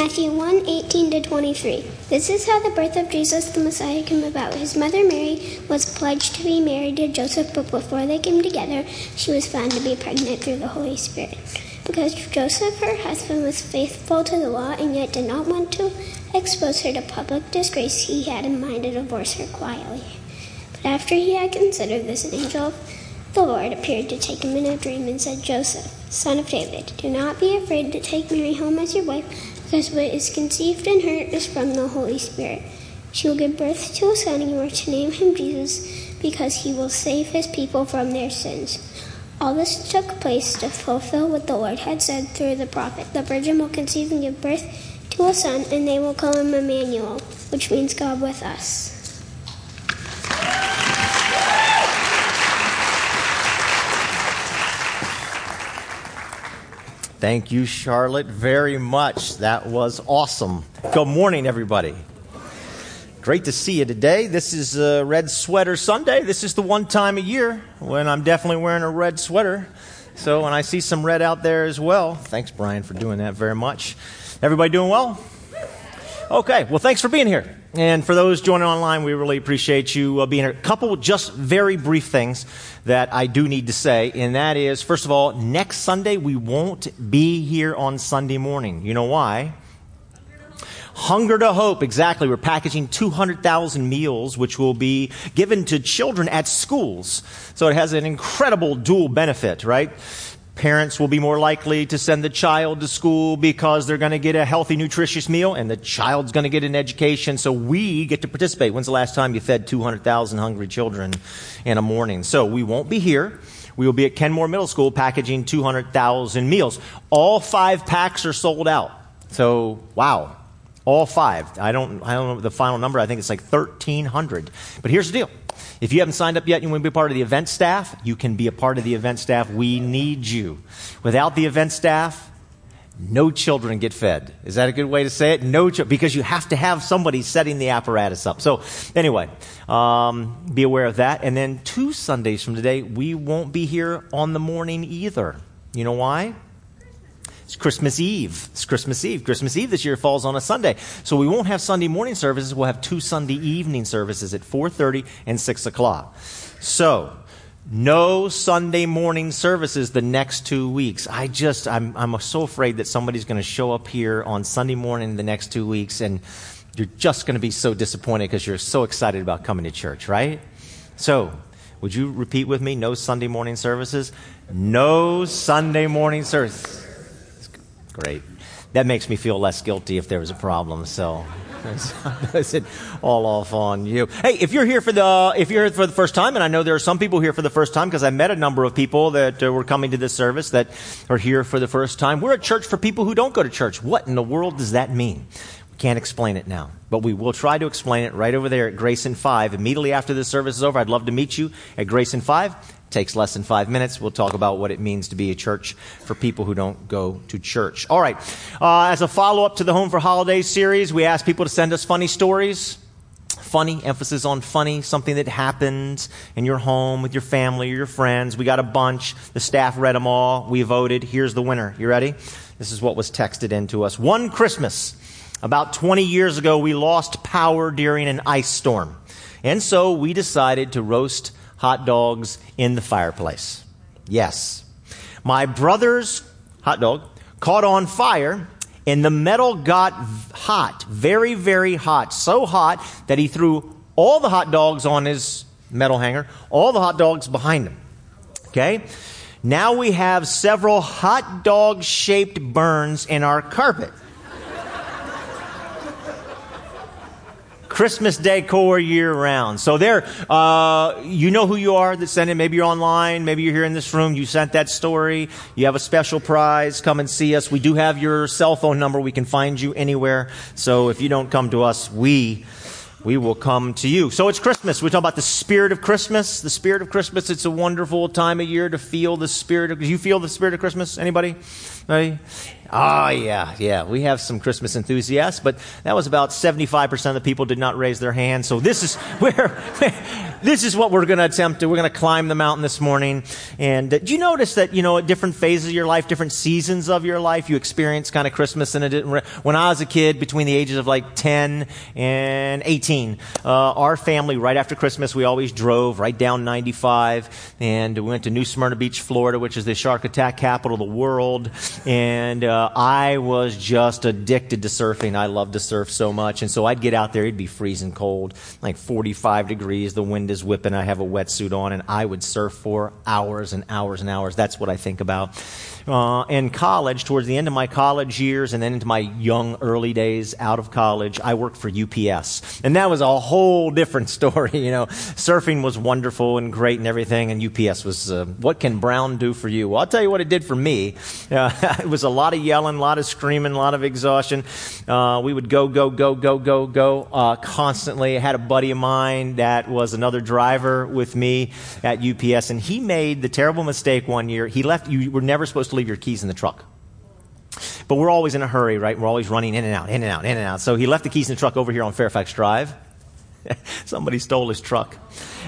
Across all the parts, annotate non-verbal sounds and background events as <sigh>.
Matthew 1 18 to 23. This is how the birth of Jesus the Messiah came about. His mother Mary was pledged to be married to Joseph, but before they came together, she was found to be pregnant through the Holy Spirit. Because Joseph, her husband, was faithful to the law and yet did not want to expose her to public disgrace, he had in mind to divorce her quietly. But after he had considered this, an angel the Lord appeared to take him in a dream and said, Joseph, son of David, do not be afraid to take Mary home as your wife, because what is conceived in her is from the Holy Spirit. She will give birth to a son, and you are to name him Jesus, because he will save his people from their sins. All this took place to fulfill what the Lord had said through the prophet. The virgin will conceive and give birth to a son, and they will call him Emmanuel, which means God with us. Thank you, Charlotte, very much. That was awesome. Good morning, everybody. Great to see you today. This is a Red Sweater Sunday. This is the one time a year when I'm definitely wearing a red sweater. So, and I see some red out there as well. Thanks, Brian, for doing that very much. Everybody doing well? Okay, well, thanks for being here. And for those joining online, we really appreciate you uh, being here. A couple just very brief things that I do need to say, and that is, first of all, next Sunday we won't be here on Sunday morning. You know why? Hunger to Hope, exactly. We're packaging 200,000 meals, which will be given to children at schools. So it has an incredible dual benefit, right? Parents will be more likely to send the child to school because they're going to get a healthy, nutritious meal, and the child's going to get an education. So we get to participate. When's the last time you fed 200,000 hungry children in a morning? So we won't be here. We will be at Kenmore Middle School packaging 200,000 meals. All five packs are sold out. So, wow. All five. I don't, I don't know the final number. I think it's like 1,300. But here's the deal. If you haven't signed up yet and you want to be part of the event staff, you can be a part of the event staff. We need you. Without the event staff, no children get fed. Is that a good way to say it? No, because you have to have somebody setting the apparatus up. So, anyway, um, be aware of that. And then two Sundays from today, we won't be here on the morning either. You know why? It's Christmas Eve. It's Christmas Eve. Christmas Eve this year falls on a Sunday. So we won't have Sunday morning services. We'll have two Sunday evening services at 4.30 and 6 o'clock. So, no Sunday morning services the next two weeks. I just, I'm, I'm so afraid that somebody's going to show up here on Sunday morning the next two weeks and you're just going to be so disappointed because you're so excited about coming to church, right? So, would you repeat with me? No Sunday morning services? No Sunday morning services. Great. That makes me feel less guilty if there was a problem. So <laughs> is it all off on you? Hey, if you're here for the if you're here for the first time, and I know there are some people here for the first time because I met a number of people that uh, were coming to this service that are here for the first time. We're a church for people who don't go to church. What in the world does that mean? We can't explain it now, but we will try to explain it right over there at Grace and Five. Immediately after this service is over, I'd love to meet you at Grace and Five takes less than five minutes. We'll talk about what it means to be a church for people who don't go to church. All right. Uh, as a follow up to the Home for Holidays series, we ask people to send us funny stories. Funny, emphasis on funny, something that happened in your home with your family or your friends. We got a bunch. The staff read them all. We voted. Here's the winner. You ready? This is what was texted in to us. One Christmas, about 20 years ago, we lost power during an ice storm. And so we decided to roast hot dogs in the fireplace. Yes. My brother's hot dog caught on fire and the metal got hot, very, very hot. So hot that he threw all the hot dogs on his metal hanger, all the hot dogs behind him. Okay? Now we have several hot dog shaped burns in our carpet. Christmas decor year round. So there, uh, you know who you are that sent it. Maybe you're online. Maybe you're here in this room. You sent that story. You have a special prize. Come and see us. We do have your cell phone number. We can find you anywhere. So if you don't come to us, we we will come to you. So it's Christmas. We talk about the spirit of Christmas. The spirit of Christmas. It's a wonderful time of year to feel the spirit of, you feel the spirit of Christmas? Anybody? Right? Oh, yeah, yeah. We have some Christmas enthusiasts, but that was about 75% of the people did not raise their hand. So this is <laughs> where, <laughs> this is what we're going to attempt to. We're going to climb the mountain this morning. And uh, do you notice that, you know, at different phases of your life, different seasons of your life, you experience kind of Christmas in a different, when I was a kid between the ages of like 10 and 18, uh, our family, right after Christmas, we always drove right down 95 and we went to New Smyrna Beach, Florida, which is the shark attack capital of the world. And, uh, Uh, I was just addicted to surfing. I loved to surf so much. And so I'd get out there, it'd be freezing cold, like 45 degrees. The wind is whipping. I have a wetsuit on, and I would surf for hours and hours and hours. That's what I think about uh, in college, towards the end of my college years and then into my young early days out of college, I worked for UPS. And that was a whole different <laughs> story. You know, surfing was wonderful and great and everything, and UPS was, uh, what can Brown do for you? Well, I'll tell you what it did for me. Uh, <laughs> it was a lot of yelling, a lot of screaming, a lot of exhaustion. Uh, we would go, go, go, go, go, go uh, constantly. I had a buddy of mine that was another driver with me at UPS, and he made the terrible mistake one year. He left, you were never supposed to leave your keys in the truck. But we're always in a hurry, right? We're always running in and out, in and out, in and out. So he left the keys in the truck over here on Fairfax Drive. <laughs> Somebody stole his truck.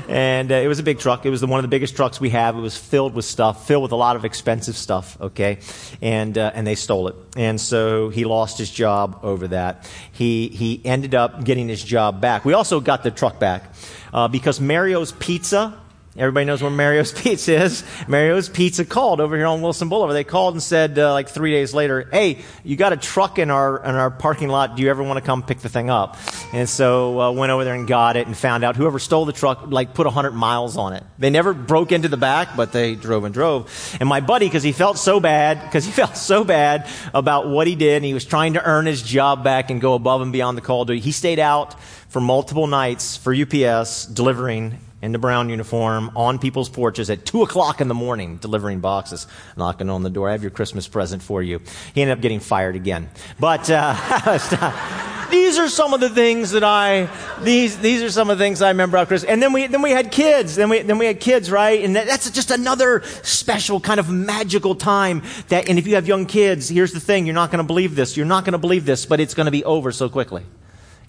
And uh, it was a big truck. It was the, one of the biggest trucks we have. It was filled with stuff, filled with a lot of expensive stuff, okay? And, uh, and they stole it. And so he lost his job over that. He, he ended up getting his job back. We also got the truck back uh, because Mario's Pizza Everybody knows where Mario's <laughs> Pizza is. Mario's Pizza called over here on Wilson Boulevard. They called and said, uh, like three days later, "Hey, you got a truck in our in our parking lot. Do you ever want to come pick the thing up?" And so uh, went over there and got it, and found out whoever stole the truck like put hundred miles on it. They never broke into the back, but they drove and drove. And my buddy, because he felt so bad, because he <laughs> felt so bad about what he did, and he was trying to earn his job back and go above and beyond the call duty. He stayed out for multiple nights for UPS delivering in the brown uniform on people's porches at 2 o'clock in the morning delivering boxes, knocking on the door. I have your Christmas present for you. He ended up getting fired again. But uh, <laughs> these are some of the things that I, these, these are some of the things I remember about Christmas. And then we, then we had kids. Then we, then we had kids, right? And that, that's just another special kind of magical time that, and if you have young kids, here's the thing, you're not going to believe this. You're not going to believe this, but it's going to be over so quickly.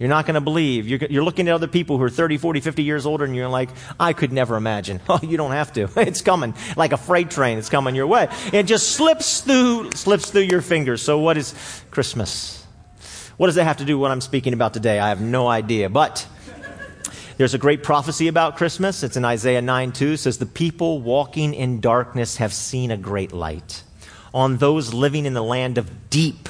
You're not going to believe. You're, you're, looking at other people who are 30, 40, 50 years older, and you're like, I could never imagine. <laughs> Oh, you don't have to. <laughs> It's coming like a freight train. It's coming your way. It just slips through, slips through your fingers. So, what is Christmas? What does that have to do with what I'm speaking about today? I have no idea. But there's a great prophecy about Christmas. It's in Isaiah 9 2. It says, The people walking in darkness have seen a great light. On those living in the land of deep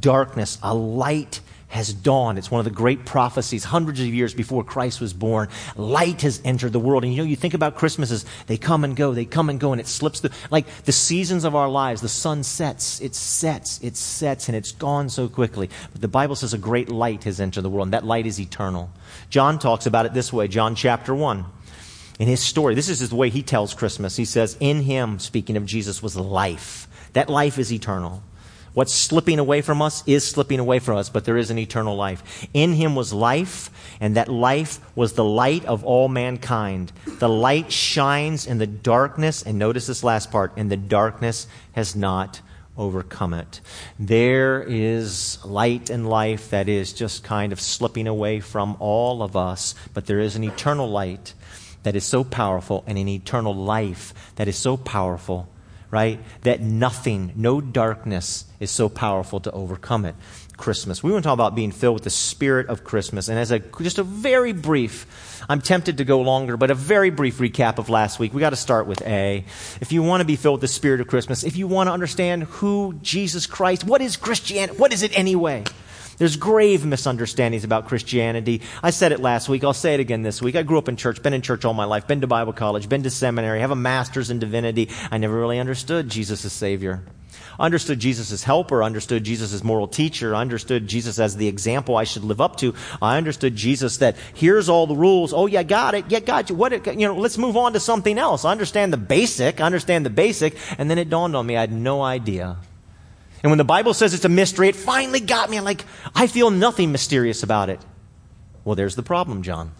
darkness, a light has dawned. It's one of the great prophecies hundreds of years before Christ was born. Light has entered the world. And you know, you think about Christmas as they come and go, they come and go, and it slips through. Like the seasons of our lives, the sun sets, it sets, it sets, and it's gone so quickly. But the Bible says a great light has entered the world, and that light is eternal. John talks about it this way John chapter 1. In his story, this is the way he tells Christmas. He says, In him, speaking of Jesus, was life. That life is eternal. What's slipping away from us is slipping away from us, but there is an eternal life. In him was life, and that life was the light of all mankind. The light shines in the darkness, and notice this last part, and the darkness has not overcome it. There is light and life that is just kind of slipping away from all of us, but there is an eternal light that is so powerful and an eternal life that is so powerful right? That nothing, no darkness is so powerful to overcome it. Christmas. We want to talk about being filled with the spirit of Christmas. And as a just a very brief, I'm tempted to go longer, but a very brief recap of last week. We got to start with A. If you want to be filled with the spirit of Christmas, if you want to understand who Jesus Christ, what is Christianity? What is it anyway? There's grave misunderstandings about Christianity. I said it last week. I'll say it again this week. I grew up in church, been in church all my life, been to Bible college, been to seminary, have a master's in divinity. I never really understood Jesus as Savior. understood Jesus as helper, understood Jesus as moral teacher, understood Jesus as the example I should live up to. I understood Jesus that here's all the rules. Oh, yeah, got it. Yeah, got you. What, you know, let's move on to something else. I understand the basic, understand the basic. And then it dawned on me I had no idea and when the Bible says it's a mystery, it finally got me. I'm like, I feel nothing mysterious about it. Well, there's the problem, John.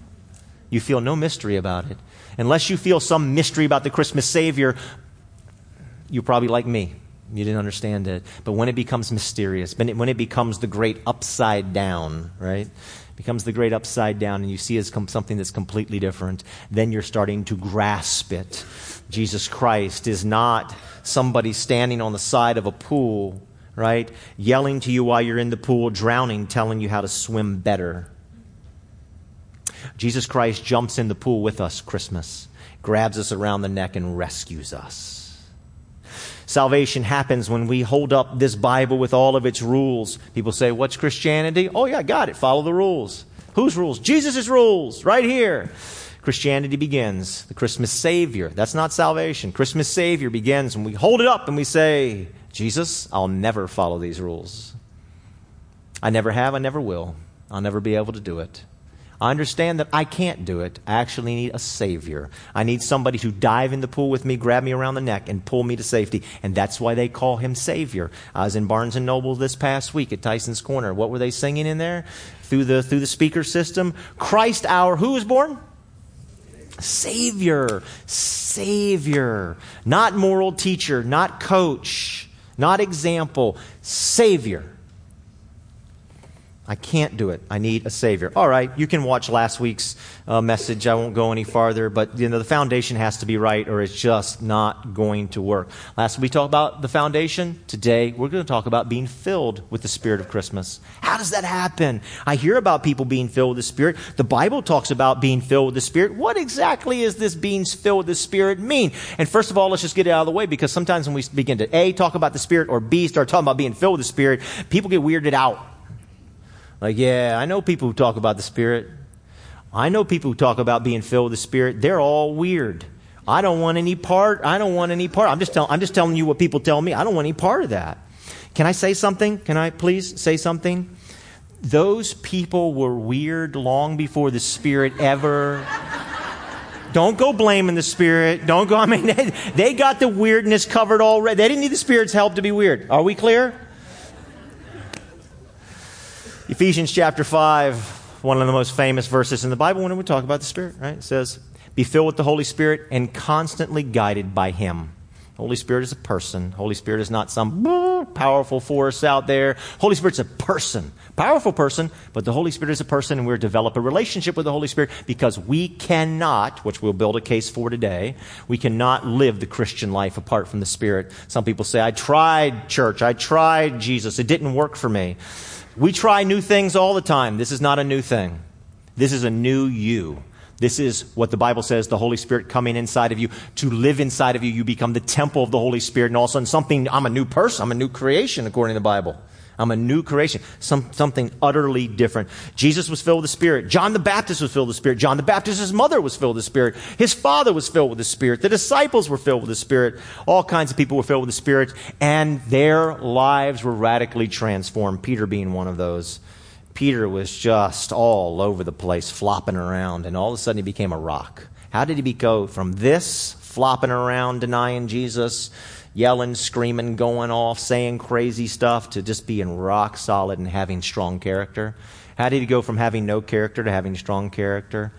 You feel no mystery about it. Unless you feel some mystery about the Christmas Savior, you're probably like me. You didn't understand it. But when it becomes mysterious, when it, becomes the great upside down, right? becomes the great upside down and you see as something that's completely different, then you're starting to grasp it. Jesus Christ is not somebody standing on the side of a pool, right? Yelling to you while you're in the pool, drowning, telling you how to swim better. Jesus Christ jumps in the pool with us Christmas, grabs us around the neck, and rescues us. Salvation happens when we hold up this Bible with all of its rules. People say, What's Christianity? Oh, yeah, I got it. Follow the rules. Whose rules? Jesus' rules, right here. Christianity begins. The Christmas Savior. That's not salvation. Christmas Savior begins when we hold it up and we say, Jesus, I'll never follow these rules. I never have, I never will. I'll never be able to do it. I understand that I can't do it. I actually need a Savior. I need somebody to dive in the pool with me, grab me around the neck, and pull me to safety. And that's why they call him Savior. I was in Barnes and Noble this past week at Tyson's Corner. What were they singing in there? Through the, through the speaker system? Christ our, who was born? Savior. Savior. Not moral teacher, not coach, not example. Savior. I can't do it. I need a Savior. All right, you can watch last week's uh, message. I won't go any farther, but you know the foundation has to be right, or it's just not going to work. Last week we talked about the foundation. Today we're going to talk about being filled with the Spirit of Christmas. How does that happen? I hear about people being filled with the Spirit. The Bible talks about being filled with the Spirit. What exactly is this being filled with the Spirit mean? And first of all, let's just get it out of the way because sometimes when we begin to a talk about the Spirit or b start talking about being filled with the Spirit, people get weirded out like, yeah, I know people who talk about the Spirit. I know people who talk about being filled with the Spirit. They're all weird. I don't want any part. I don't want any part. I'm just, tell, I'm just telling you what people tell me. I don't want any part of that. Can I say something? Can I please say something? Those people were weird long before the Spirit ever. Don't go blaming the Spirit. Don't go. I mean, they, <laughs> they got the weirdness covered already. They didn't need the Spirit's help to be weird. Are we clear? Ephesians chapter 5, one of the most famous verses in the Bible when we talk about the Spirit, right? It says, Be filled with the Holy Spirit and constantly guided by Him. Holy Spirit is a person. Holy Spirit is not some powerful force out there. Holy Spirit's a person, powerful person, but the Holy Spirit is a person, and we're develop a relationship with the Holy Spirit because we cannot, which we'll build a case for today, we cannot live the Christian life apart from the Spirit. Some people say, I tried church, I tried Jesus, it didn't work for me. We try new things all the time. This is not a new thing. This is a new you. This is what the Bible says the Holy Spirit coming inside of you to live inside of you. You become the temple of the Holy Spirit, and all of a sudden, something, I'm a new person, I'm a new creation, according to the Bible. I'm a new creation. Some, something utterly different. Jesus was filled with the Spirit. John the Baptist was filled with the Spirit. John the Baptist's mother was filled with the Spirit. His father was filled with the Spirit. The disciples were filled with the Spirit. All kinds of people were filled with the Spirit, and their lives were radically transformed. Peter being one of those. Peter was just all over the place, flopping around, and all of a sudden he became a rock. How did he go from this flopping around, denying Jesus, yelling, screaming, going off, saying crazy stuff to just being rock solid and having strong character? How did he go from having no character to having strong character?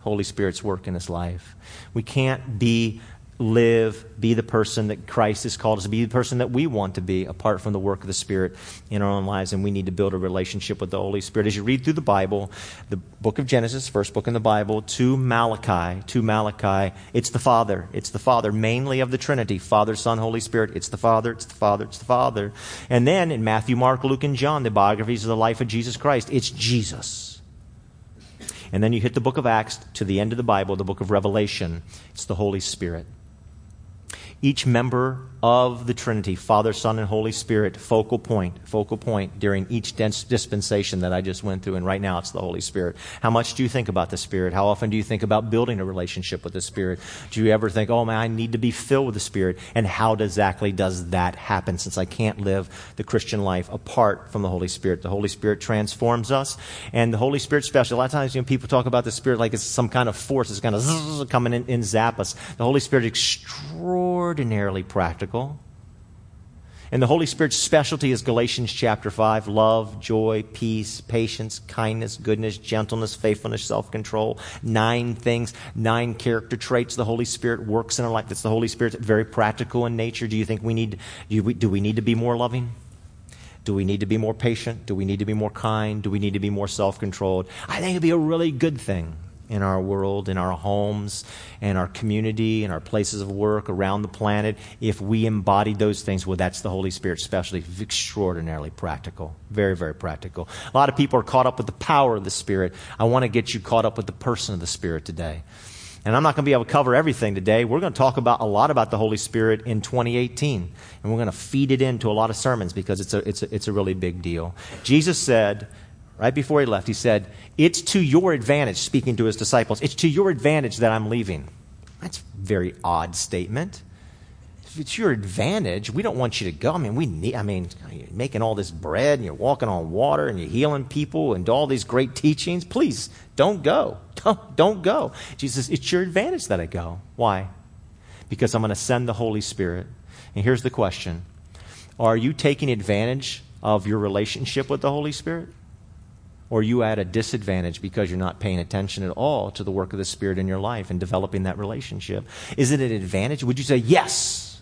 Holy Spirit's work in his life. We can't be live, be the person that Christ has called us to be, the person that we want to be, apart from the work of the Spirit in our own lives. And we need to build a relationship with the Holy Spirit. As you read through the Bible, the book of Genesis, first book in the Bible, to Malachi, to Malachi, it's the Father. It's the Father, mainly of the Trinity Father, Son, Holy Spirit. It's the Father, it's the Father, it's the Father. And then in Matthew, Mark, Luke, and John, the biographies of the life of Jesus Christ, it's Jesus. And then you hit the book of Acts to the end of the Bible, the book of Revelation. It's the Holy Spirit each member of the Trinity, Father, Son, and Holy Spirit, focal point, focal point during each dispensation that I just went through. And right now it's the Holy Spirit. How much do you think about the Spirit? How often do you think about building a relationship with the Spirit? Do you ever think, oh man, I need to be filled with the Spirit? And how exactly does that happen since I can't live the Christian life apart from the Holy Spirit? The Holy Spirit transforms us. And the Holy Spirit special. A lot of times, you know, people talk about the Spirit like it's some kind of force that's kind of coming in and zap us. The Holy Spirit extraordinary extraordinarily practical. And the Holy Spirit's specialty is Galatians chapter 5 love, joy, peace, patience, kindness, goodness, gentleness, faithfulness, self control. Nine things, nine character traits the Holy Spirit works in our life. That's the Holy Spirit's very practical in nature. Do you think we need, do we, do we need to be more loving? Do we need to be more patient? Do we need to be more kind? Do we need to be more self controlled? I think it'd be a really good thing in our world, in our homes, in our community, in our places of work, around the planet, if we embodied those things, well, that's the Holy Spirit, especially extraordinarily practical. Very, very practical. A lot of people are caught up with the power of the Spirit. I want to get you caught up with the person of the Spirit today. And I'm not going to be able to cover everything today. We're going to talk about a lot about the Holy Spirit in 2018. And we're going to feed it into a lot of sermons because it's a, it's a, it's a really big deal. Jesus said, right before he left, he said, It's to your advantage, speaking to his disciples, it's to your advantage that I'm leaving. That's a very odd statement. If it's your advantage, we don't want you to go. I mean, we need, I mean, you're making all this bread and you're walking on water and you're healing people and all these great teachings. Please don't go. <laughs> Don't, don't go. Jesus, it's your advantage that I go. Why? Because I'm going to send the Holy Spirit. And here's the question Are you taking advantage of your relationship with the Holy Spirit? Or you at a disadvantage because you're not paying attention at all to the work of the Spirit in your life and developing that relationship? Is it an advantage? Would you say, yes,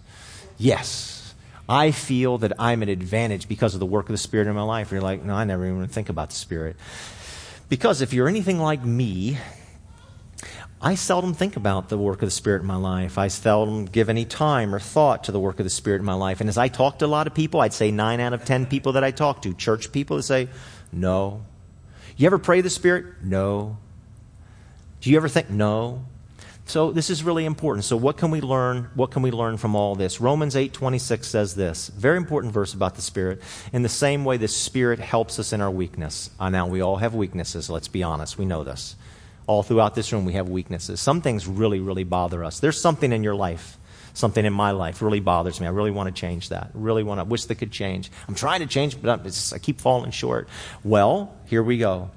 yes? I feel that I'm an advantage because of the work of the Spirit in my life. You're like, no, I never even think about the Spirit. Because if you're anything like me, I seldom think about the work of the Spirit in my life. I seldom give any time or thought to the work of the Spirit in my life. And as I talk to a lot of people, I'd say nine out of ten people that I talk to, church people, they say, no, you ever pray the Spirit? No. Do you ever think no? So this is really important. So what can we learn? What can we learn from all this? Romans 8:26 says this. Very important verse about the Spirit. In the same way the Spirit helps us in our weakness. Uh, now we all have weaknesses, let's be honest. We know this. All throughout this room we have weaknesses. Some things really really bother us. There's something in your life something in my life really bothers me. I really want to change that. Really want to, wish that could change. I'm trying to change, but I keep falling short. Well, here we go.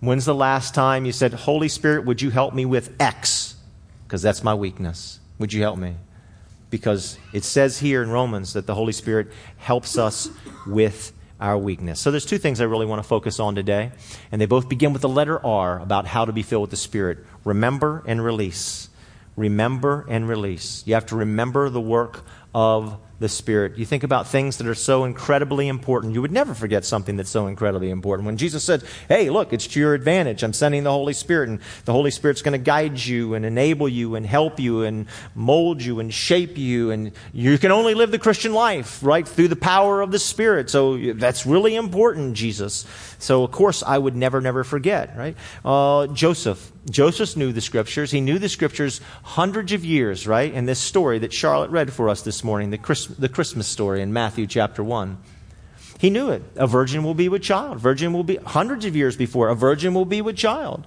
When's the last time you said, Holy Spirit, would you help me with X? Because that's my weakness. Would you help me? Because it says here in Romans that the Holy Spirit helps us with our weakness. So there's two things I really want to focus on today, and they both begin with the letter R about how to be filled with the Spirit. Remember and release remember and release. You have to remember the work of the Spirit. You think about things that are so incredibly important. You would never forget something that's so incredibly important. When Jesus said, Hey, look, it's to your advantage. I'm sending the Holy Spirit, and the Holy Spirit's going to guide you and enable you and help you and mold you and shape you. And you can only live the Christian life, right, through the power of the Spirit. So that's really important, Jesus. So, of course, I would never, never forget, right? Uh, Joseph. Joseph knew the scriptures. He knew the scriptures hundreds of years, right? In this story that Charlotte read for us this morning, the, Christ- the Christmas story in Matthew chapter 1. He knew it. A virgin will be with child. Virgin will be hundreds of years before. A virgin will be with child.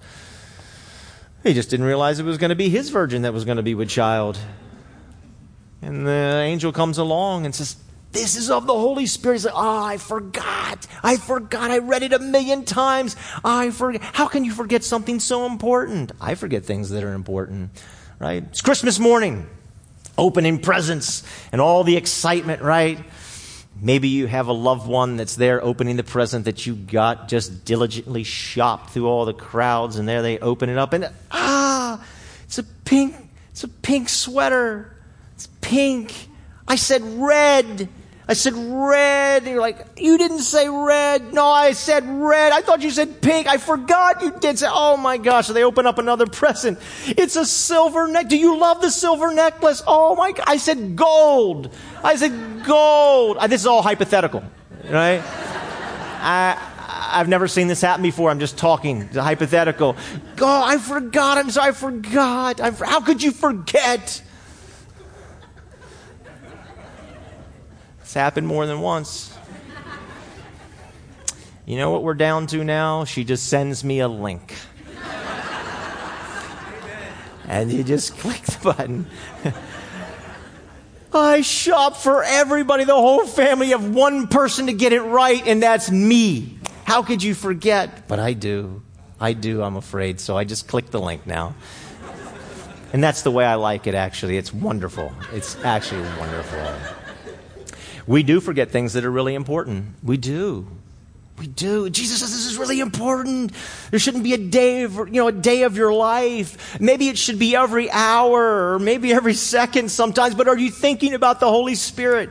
He just didn't realize it was going to be his virgin that was going to be with child. And the angel comes along and says, This is of the Holy Spirit. He's like, Oh, I forgot. I forgot. I read it a million times. I forget. How can you forget something so important? I forget things that are important, right? It's Christmas morning opening presents and all the excitement, right? Maybe you have a loved one that's there opening the present that you got, just diligently shopped through all the crowds, and there they open it up, and ah, it's a pink, it's a pink sweater. It's pink. I said red. I said red. You're like, you didn't say red. No, I said red. I thought you said pink. I forgot you did say, oh my gosh. So they open up another <laughs> present. It's a silver neck. Do you love the silver necklace? Oh my I said gold. I said gold. Uh, this is all hypothetical, right? I, I've never seen this happen before. I'm just talking. It's hypothetical. God, I forgot. I'm sorry. I forgot. I, how could you forget? It's happened more than once. You know what we're down to now? She just sends me a link. and you just <laughs> click the button. <laughs> I shop for everybody, the whole family of one person to get it right, and that's me. How could you forget? But I do. I do, I'm afraid. So I just click the link now. And that's the way I like it, actually. It's wonderful. It's actually wonderful. We do forget things that are really important. We do. We do. Jesus says this is really important. There shouldn't be a day of, you know, a day of your life. Maybe it should be every hour or maybe every second sometimes, but are you thinking about the Holy Spirit?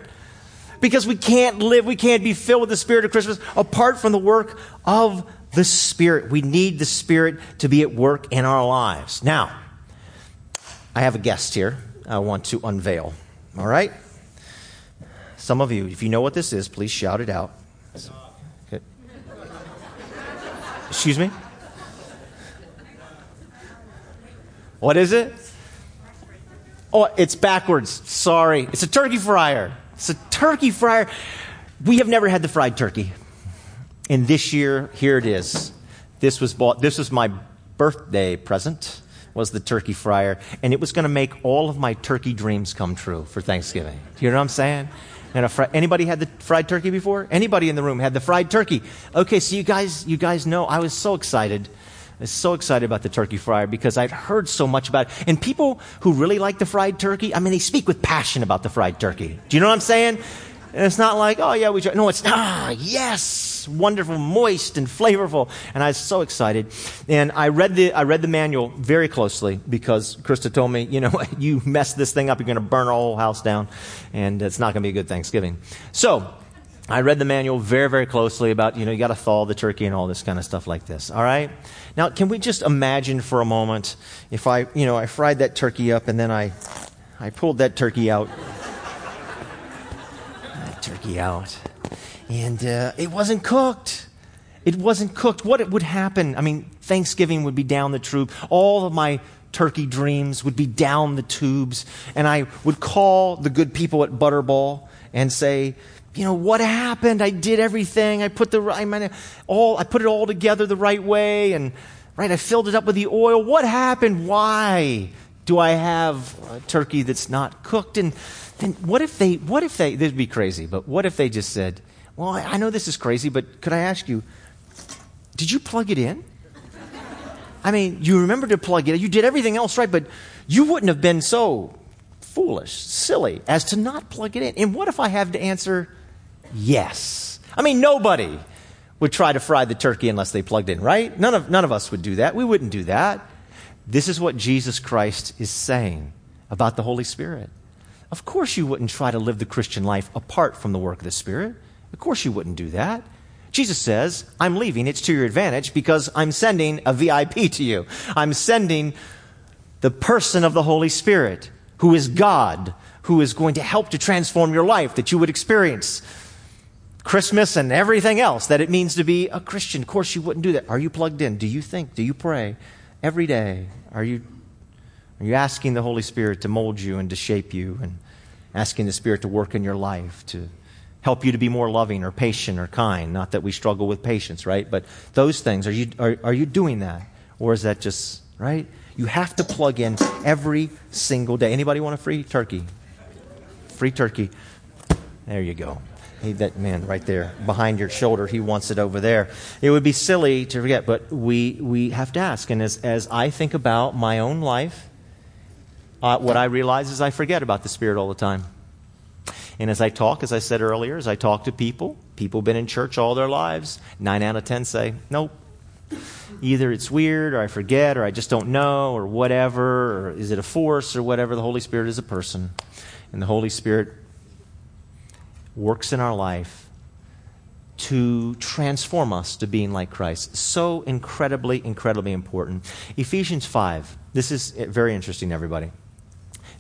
Because we can't live, we can't be filled with the Spirit of Christmas apart from the work of the Spirit. We need the Spirit to be at work in our lives. Now, I have a guest here I want to unveil. All right? Some of you, if you know what this is, please shout it out. Okay. Excuse me? What is it? Oh, it's backwards. Sorry. It's a turkey fryer. It's a turkey fryer. We have never had the fried turkey. And this year, here it is. This was bought, this was my birthday present, was the turkey fryer. And it was going to make all of my turkey dreams come true for Thanksgiving. Do you know what I'm saying? And fr- anybody had the fried turkey before? Anybody in the room had the fried turkey? Okay, so you guys, you guys know I was so excited. I was so excited about the turkey fryer because I'd heard so much about it. And people who really like the fried turkey, I mean, they speak with passion about the fried turkey. Do you know what I'm saying? And it's not like, oh yeah, we try. No, it's, ah, yes, wonderful, moist and flavorful. And I was so excited. And I read the, I read the manual very closely because Krista told me, you know, <laughs> you mess this thing up, you're going to burn our whole house down. And it's not going to be a good Thanksgiving. So, I read the manual very, very closely about, you know, you got to thaw the turkey and all this kind of stuff like this. All right? Now, can we just imagine for a moment if I, you know, I fried that turkey up and then I, I pulled that turkey out turkey out. And uh, it wasn't cooked. It wasn't cooked. What would happen? I mean, Thanksgiving would be down the tube. All of my turkey dreams would be down the tubes. And I would call the good people at Butterball and say, you know, what happened? I did everything. I put the all I put it all together the right way and right, I filled it up with the oil. What happened? Why do I have turkey that's not cooked? And then what if they, what if they, this would be crazy, but what if they just said, well, I know this is crazy, but could I ask you, did you plug it in? I mean, you remember to plug it in. You did everything else right, but you wouldn't have been so foolish, silly, as to not plug it in. And what if I have to answer yes? I mean, nobody would try to fry the turkey unless they plugged in, right? None of, none of us would do that. We wouldn't do that. This is what Jesus Christ is saying about the Holy Spirit. Of course, you wouldn't try to live the Christian life apart from the work of the Spirit. Of course, you wouldn't do that. Jesus says, I'm leaving. It's to your advantage because I'm sending a VIP to you. I'm sending the person of the Holy Spirit, who is God, who is going to help to transform your life, that you would experience Christmas and everything else that it means to be a Christian. Of course, you wouldn't do that. Are you plugged in? Do you think? Do you pray every day? Are you are you asking the Holy Spirit to mold you and to shape you and asking the Spirit to work in your life to help you to be more loving or patient or kind? Not that we struggle with patience, right? But those things, are you, are, are you doing that? Or is that just, right? You have to plug in every single day. Anybody want a free turkey? Free turkey. There you go. Hey, that man right there behind your shoulder, he wants it over there. It would be silly to forget, but we, we have to ask. And as, as I think about my own life, uh, what I realize is I forget about the Spirit all the time. And as I talk, as I said earlier, as I talk to people, people have been in church all their lives, nine out of ten say, nope. Either it's weird, or I forget, or I just don't know, or whatever, or is it a force, or whatever. The Holy Spirit is a person. And the Holy Spirit works in our life to transform us to being like Christ. So incredibly, incredibly important. Ephesians 5. This is very interesting, everybody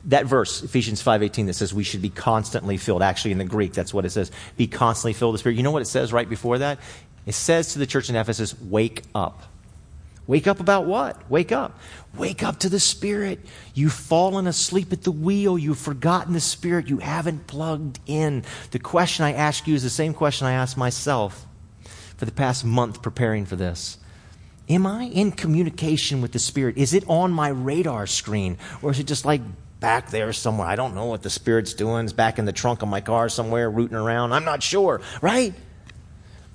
that verse, Ephesians 5.18, that says we should be constantly filled. Actually, in the Greek, that's what it says. Be constantly filled with the Spirit. You know what it says right before that? It says to the church in Ephesus, wake up. Wake up about what? Wake up. Wake up to the Spirit. You've fallen asleep at the wheel. You've forgotten the Spirit. You haven't plugged in. The question I ask you is the same question I asked myself for the past month preparing for this. Am I in communication with the Spirit? Is it on my radar screen? Or is it just like back there somewhere. I don't know what the Spirit's doing. It's back in the trunk of my car somewhere, rooting around. I'm not sure, right?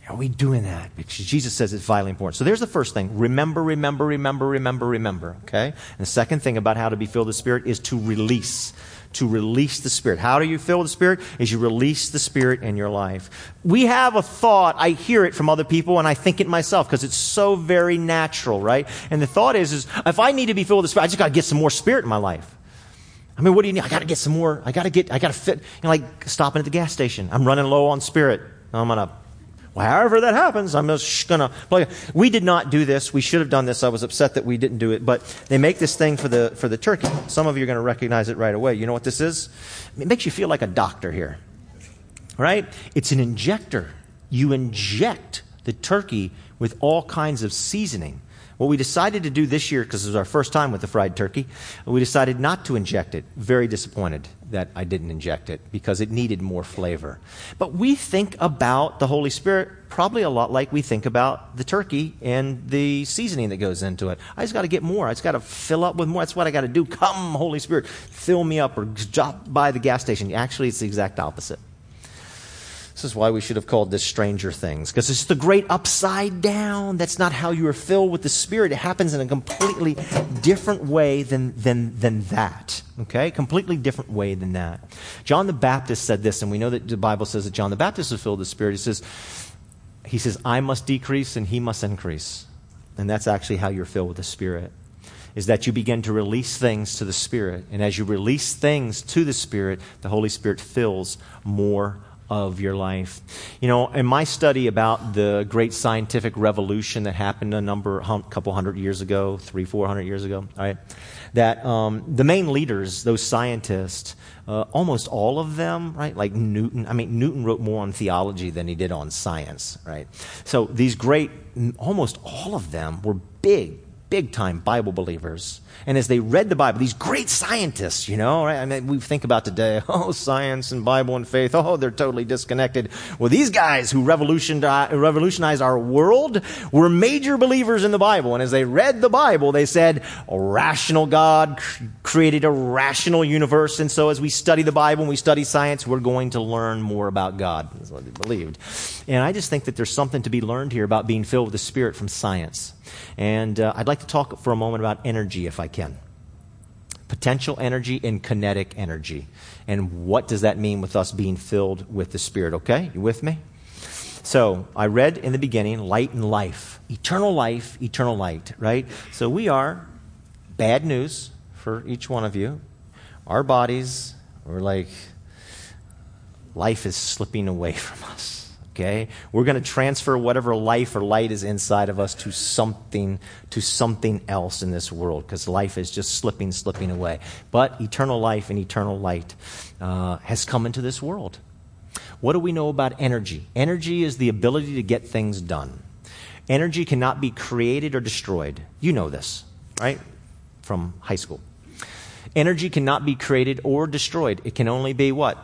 Are we doing that? Because Jesus says it's vitally important. So there's the first thing. Remember, remember, remember, remember, remember. Okay? And the second thing about how to be filled with the Spirit is to release. To release the Spirit. How do you fill the Spirit? Is you release the Spirit in your life. We have a thought, I hear it from other people, and I think it myself because it's so very natural, right? And the thought is, is if I need to be filled with the Spirit, I just got to get some more Spirit in my life. I mean, what do you need? I got to get some more. I got to get, I got to fit, you know, like stopping at the gas station. I'm running low on Spirit. I'm well, however that happens, I'm just going to play. We did not do this. We should have done this. I was upset that we didn't do it. But they make this thing for the, for the turkey. Some of you are going to recognize it right away. You know what this is? It makes you feel like a doctor here. Right? It's an injector. You inject the turkey with all kinds of seasoning. What we decided to do this year, because it was our first time with the fried turkey, we decided not to inject it. Very disappointed that I didn't inject it because it needed more flavor. But we think about the Holy Spirit probably a lot like we think about the turkey and the seasoning that goes into it. I just got to get more. I just got to fill up with more. That's what I got to do. Come, Holy Spirit, fill me up or drop by the gas station. Actually, it's the exact opposite. This is why we should have called this Stranger Things, because it's the great upside down. That's not how you are filled with the Spirit. It happens in a completely different way than, than, than that. Okay? Completely different way than that. John the Baptist said this, and we know that the Bible says that John the Baptist was filled with the Spirit. He says, he says, I must decrease and he must increase. And that's actually how you're filled with the Spirit is that you begin to release things to the Spirit. And as you release things to the Spirit, the Holy Spirit fills more of your life. You know, in my study about the great scientific revolution that happened a number, a couple hundred years ago, three, four hundred years ago, right? That um, the main leaders, those scientists, uh, almost all of them, right? Like Newton. I mean, Newton wrote more on theology than he did on science, right? So these great, almost all of them were big, big time Bible believers. And as they read the Bible, these great scientists, you know, right? I mean, we think about today, <laughs> oh, science and Bible and faith, oh, they're totally disconnected. Well, these guys who revolutionized our world were major believers in the Bible. And as they read the Bible, they said, a rational God created a rational universe. And so as we study the Bible and we study science, we're going to learn more about God. That's what they believed. And I just think that there's something to be learned here about being filled with the Spirit from science. And uh, I'd like to talk for a moment about energy, if I can. Potential energy and kinetic energy. And what does that mean with us being filled with the Spirit? Okay? You with me? So, I read in the beginning light and life. Eternal life, eternal light, right? So, we are bad news for each one of you. Our bodies, we're like, life is slipping away <laughs> from us okay? We're going to transfer whatever life or light is inside of us to something to something else in this world because life is just slipping slipping away. But eternal life and eternal light uh, has come into this world. What do we know about energy? Energy is the ability to get things done. Energy cannot be created or destroyed. You know this right? From high school. Energy cannot be created or destroyed. It can only be what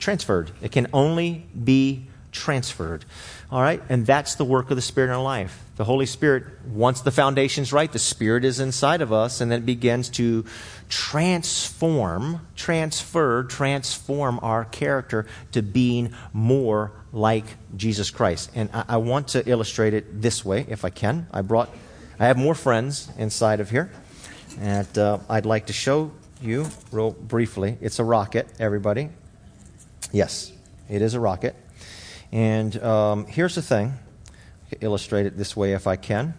transferred. It can only be transferred. All right? And that's the work of the Spirit in our life. The Holy Spirit, once the foundation's right, the Spirit is inside of us, and then it begins to transform, transfer, transform our character to being more like Jesus Christ. And I, I want to illustrate it this way, if I can. I brought, I have more friends inside of here, and uh, I'd like to show you real briefly. It's a rocket, everybody. Yes, it is a rocket. And um, here's the thing illustrate it this way if I can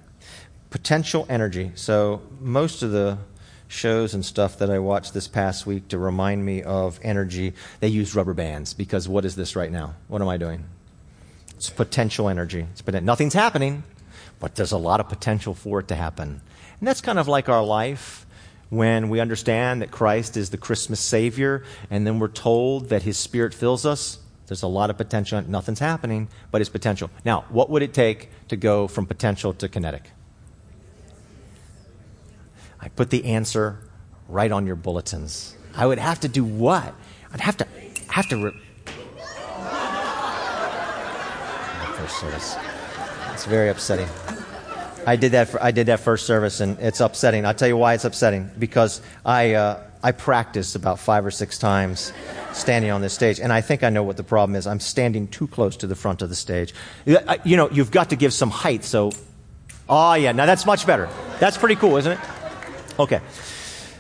potential energy. So, most of the shows and stuff that I watched this past week to remind me of energy, they use rubber bands because what is this right now? What am I doing? It's potential energy. It's been, nothing's happening, but there's a lot of potential for it to happen. And that's kind of like our life when we understand that Christ is the Christmas Savior, and then we're told that His Spirit fills us, there's a lot of potential. Nothing's happening, but it's potential. Now, what would it take to go from potential to kinetic? I put the answer right on your bulletins. I would have to do what? I'd have to have to. Re- <laughs> first service. It's very upsetting. I did that. For, I did that first service, and it's upsetting. I'll tell you why it's upsetting. Because I, uh, I practice about five or six times standing on this stage, and I think I know what the problem is. I'm standing too close to the front of the stage. You know, you've got to give some height, so. Oh, yeah, now that's much better. That's pretty cool, isn't it? Okay.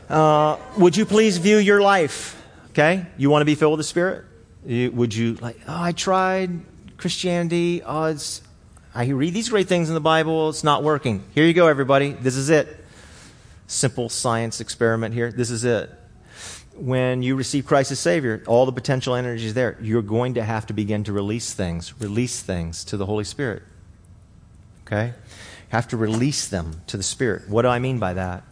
Uh, would you please view your life? Okay? You want to be filled with the Spirit? You, would you, like, oh, I tried Christianity. Oh, it's, I read these great things in the Bible. It's not working. Here you go, everybody. This is it. Simple science experiment here. This is it when you receive Christ as Savior, all the potential energy is there. You're going to have to begin to release things, release things to the Holy Spirit. Okay? You have to release them to the Spirit. What do I mean by that?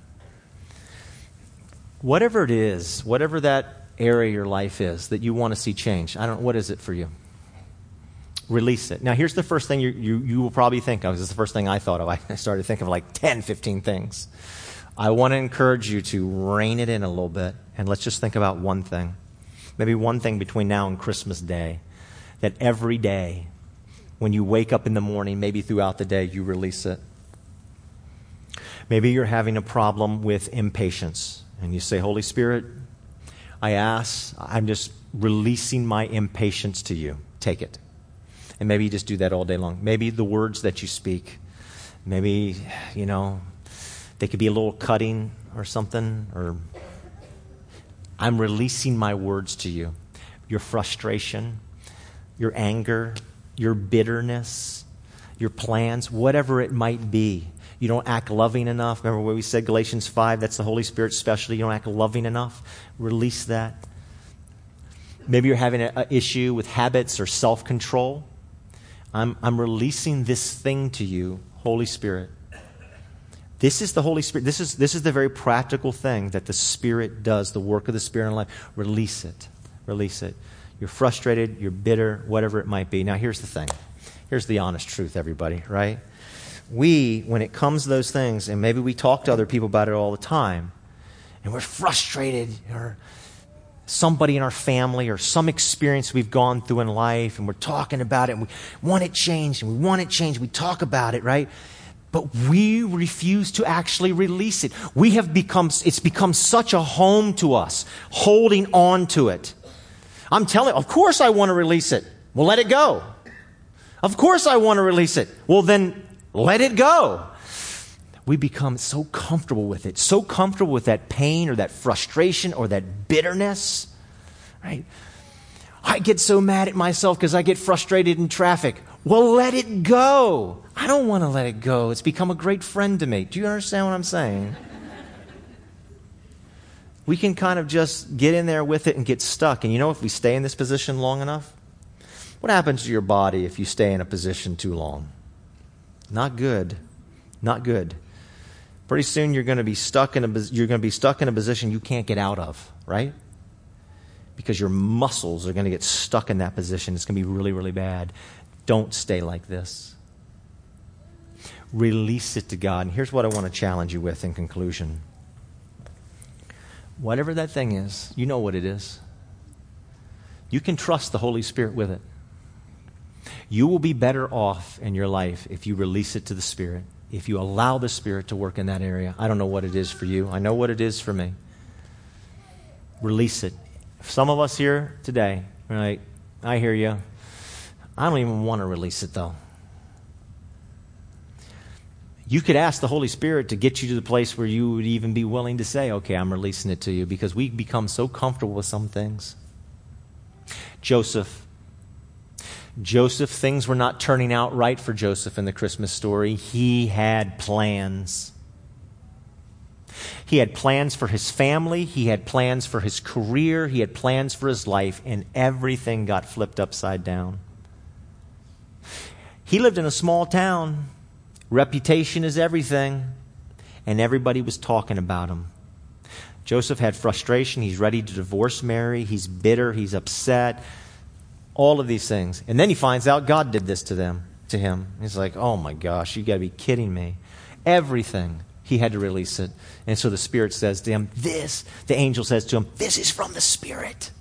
Whatever it is, whatever that area of your life is that you want to see change, I don't what is it for you? Release it. Now, here's the first thing you, you, you will probably think of. This is the first thing I thought of. I <laughs> started thinking of like 10, 15 things. I want to encourage you to rein it in a little bit and let's just think about one thing. Maybe one thing between now and Christmas Day. That every day, when you wake up in the morning, maybe throughout the day, you release it. Maybe you're having a problem with impatience and you say, Holy Spirit, I ask, I'm just releasing my impatience to you. Take it. And maybe you just do that all day long. Maybe the words that you speak, maybe, you know, they could be a little cutting or something, or I'm releasing my words to you. Your frustration, your anger, your bitterness, your plans, whatever it might be. You don't act loving enough. Remember what we said, Galatians 5, that's the Holy Spirit specialty. You don't act loving enough. Release that. Maybe you're having an issue with habits or self control. I'm, I'm releasing this thing to you, Holy Spirit. This is the Holy Spirit. This is, this is the very practical thing that the Spirit does, the work of the Spirit in life. Release it. Release it. You're frustrated, you're bitter, whatever it might be. Now, here's the thing. Here's the honest truth, everybody, right? We, when it comes to those things, and maybe we talk to other people about it all the time, and we're frustrated, or somebody in our family, or some experience we've gone through in life, and we're talking about it, and we want it changed, and we want it changed, we talk about it, right? but we refuse to actually release it. We have become, it's become such a home to us, holding on to it. I'm telling, of course I want to release it. Well, let it go. Of course I want to release it. Well, then let it go. We become so comfortable with it, so comfortable with that pain or that frustration or that bitterness, right? I get so mad at myself because I get frustrated in traffic. Well, let it go. I don't want to let it go. It's become a great friend to me. Do you understand what I'm saying? we can kind of just get in there with it and get stuck. And you know, if we stay in this position long enough, what happens to your body if you stay in a position too long? Not good. Not good. Pretty soon you're going to be stuck in a you're going to be stuck in a position you can't get out of, right? Because your muscles are going to get stuck in that position. It's going to be really really bad. Don't stay like this. Release it to God. And here's what I want to challenge you with in conclusion. Whatever that thing is, you know what it is. You can trust the Holy Spirit with it. You will be better off in your life if you release it to the Spirit, if you allow the Spirit to work in that area. I don't know what it is for you, I know what it is for me. Release it. Some of us here today, right? I hear you. I don't even want to release it though. You could ask the Holy Spirit to get you to the place where you would even be willing to say, okay, I'm releasing it to you because we become so comfortable with some things. Joseph. Joseph, things were not turning out right for Joseph in the Christmas story. He had plans. He had plans for his family, he had plans for his career, he had plans for his life, and everything got flipped upside down. He lived in a small town. Reputation is everything. And everybody was talking about him. Joseph had frustration. He's ready to divorce Mary. He's bitter. He's upset. All of these things. And then he finds out God did this to them, to him. He's like, oh my gosh, you got to be kidding me. Everything. He had to release it. And so the Spirit says to him, This, the angel says to him, This is from the Spirit.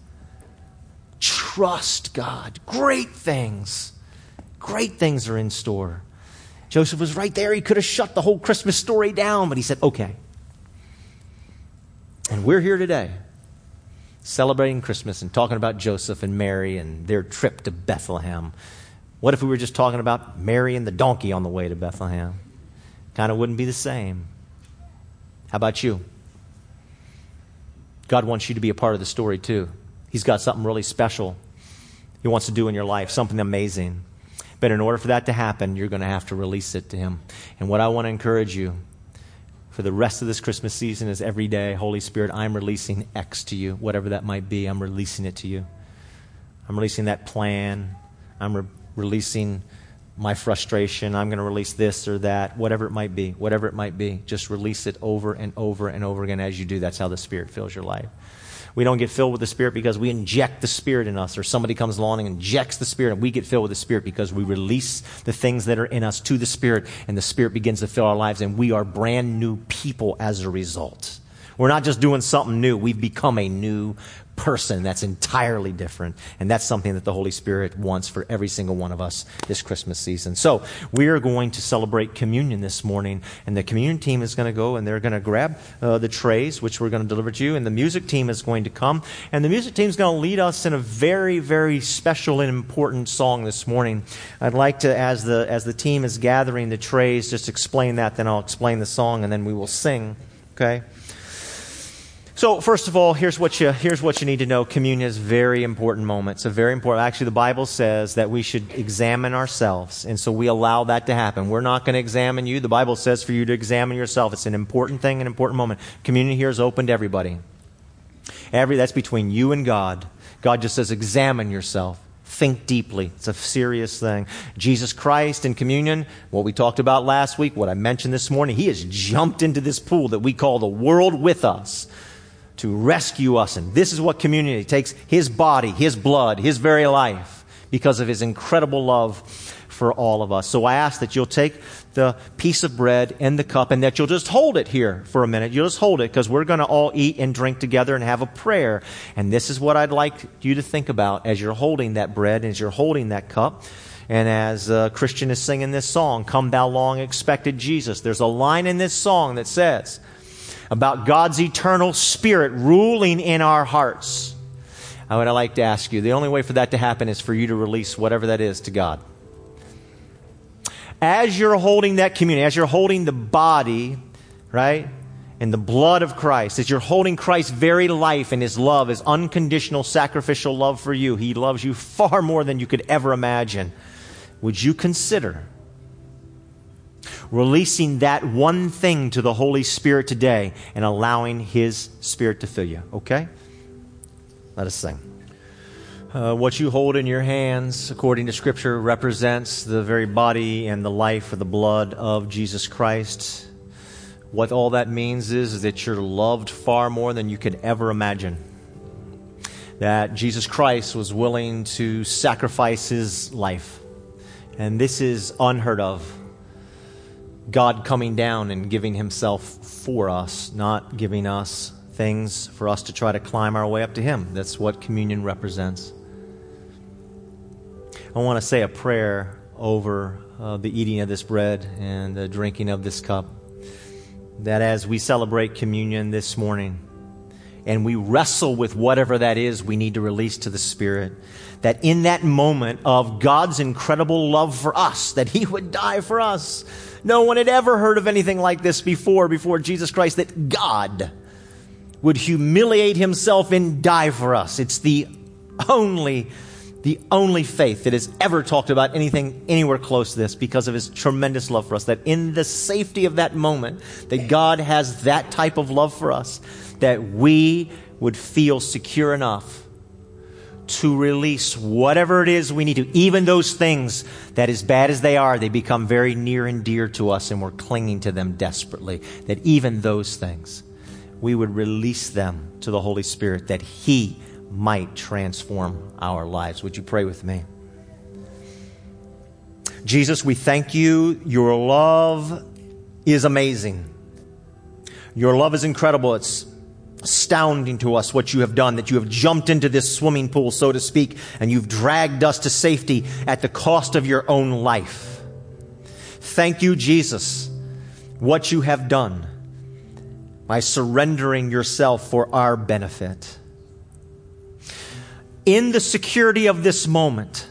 Trust God. Great things. Great things are in store. Joseph was right there. He could have shut the whole Christmas story down, but he said, okay. And And we're here today celebrating Christmas and talking about Joseph and Mary and their trip to Bethlehem. What if we were just talking about Mary and the donkey on the way to Bethlehem? Kind of wouldn't be the same. How about you? God wants you to be a part of the story too. He's got something really special He wants to do in your life, something amazing. But in order for that to happen, you're going to have to release it to Him. And what I want to encourage you for the rest of this Christmas season is every day, Holy Spirit, I'm releasing X to you, whatever that might be. I'm releasing it to you. I'm releasing that plan. I'm re- releasing my frustration. I'm going to release this or that, whatever it might be, whatever it might be. Just release it over and over and over again as you do. That's how the Spirit fills your life. We don't get filled with the Spirit because we inject the Spirit in us, or somebody comes along and injects the Spirit, and we get filled with the Spirit because we release the things that are in us to the Spirit, and the Spirit begins to fill our lives, and we are brand new people as a result. We're not just doing something new, we've become a new person that's entirely different. And that's something that the Holy Spirit wants for every single one of us this Christmas season. So we are going to celebrate communion this morning. And the communion team is going to go and they're going to grab uh, the trays, which we're going to deliver to you. And the music team is going to come. And the music team is going to lead us in a very, very special and important song this morning. I'd like to, as the, as the team is gathering the trays, just explain that. Then I'll explain the song and then we will sing. Okay? So, first of all, here's what, you, here's what you need to know. Communion is a very important moment. It's a very important. Actually, the Bible says that we should examine ourselves, and so we allow that to happen. We're not going to examine you. The Bible says for you to examine yourself. It's an important thing, an important moment. Communion here is open to everybody. Every that's between you and God. God just says, examine yourself. Think deeply. It's a serious thing. Jesus Christ in communion, what we talked about last week, what I mentioned this morning, he has jumped into this pool that we call the world with us to rescue us. And this is what community takes his body, his blood, his very life because of his incredible love for all of us. So I ask that you'll take the piece of bread and the cup and that you'll just hold it here for a minute. You'll just hold it because we're going to all eat and drink together and have a prayer. And this is what I'd like you to think about as you're holding that bread, as you're holding that cup. And as uh, Christian is singing this song, Come Thou Long Expected Jesus, there's a line in this song that says, about God's eternal spirit ruling in our hearts. I would like to ask you the only way for that to happen is for you to release whatever that is to God. As you're holding that communion, as you're holding the body, right, and the blood of Christ, as you're holding Christ's very life and his love, his unconditional sacrificial love for you, he loves you far more than you could ever imagine. Would you consider releasing that one thing to the Holy Spirit today and allowing His Spirit to fill you. Okay? Let us sing. Uh, what you hold in your hands, according to Scripture, represents the very body and the life or the blood of Jesus Christ. What all that means is, is that you're loved far more than you could ever imagine. That Jesus Christ was willing to sacrifice his life. And this is unheard of God coming down and giving himself for us, not giving us things for us to try to climb our way up to him. That's what communion represents. I want to say a prayer over uh, the eating of this bread and the drinking of this cup. That as we celebrate communion this morning and we wrestle with whatever that is we need to release to the Spirit, that in that moment of God's incredible love for us, that He would die for us, no one had ever heard of anything like this before, before Jesus Christ, that God would humiliate himself and die for us. It's the only, the only faith that has ever talked about anything anywhere close to this because of his tremendous love for us. That in the safety of that moment, that God has that type of love for us, that we would feel secure enough to release whatever it is we need to. Even those things that, as bad as they are, they become very near and dear to us and we're clinging to them desperately. That even those things, we would release them to the Holy Spirit that He might transform our lives. Would you pray with me? Jesus, we thank you. Your love is amazing. Your love is incredible. It's astounding to us what you have done, that you have jumped into this swimming pool, so to speak, and you've dragged us to safety at the cost of your own life. Thank you, Jesus, what you have done. by surrendering yourself for our benefit. In the security of this moment,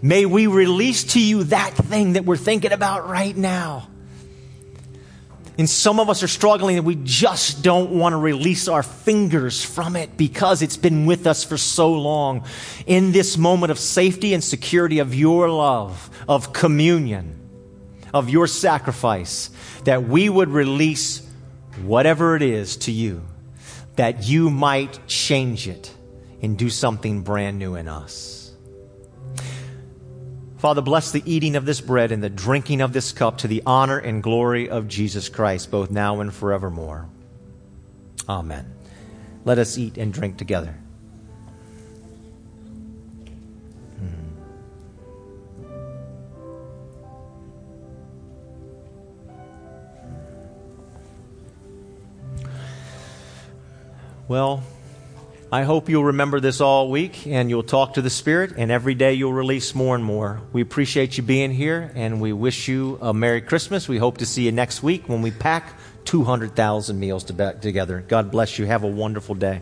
may we release to you that thing that we're thinking about right now. And some of us are struggling and we just don't want to release our fingers from it because it's been with us for so long. In this moment of safety and security of your love, of communion, of your sacrifice, that we would release whatever it is to you, that you might change it and do something brand new in us. Father, bless the eating of this bread and the drinking of this cup to the honor and glory of Jesus Christ, both now and forevermore. Amen. Let us eat and drink together. Hmm. Well, I hope you'll remember this all week and you'll talk to the Spirit, and every day you'll release more and more. We appreciate you being here, and we wish you a Merry Christmas. We hope to see you next week when we pack 200,000 meals to together. God bless you. Have a wonderful day.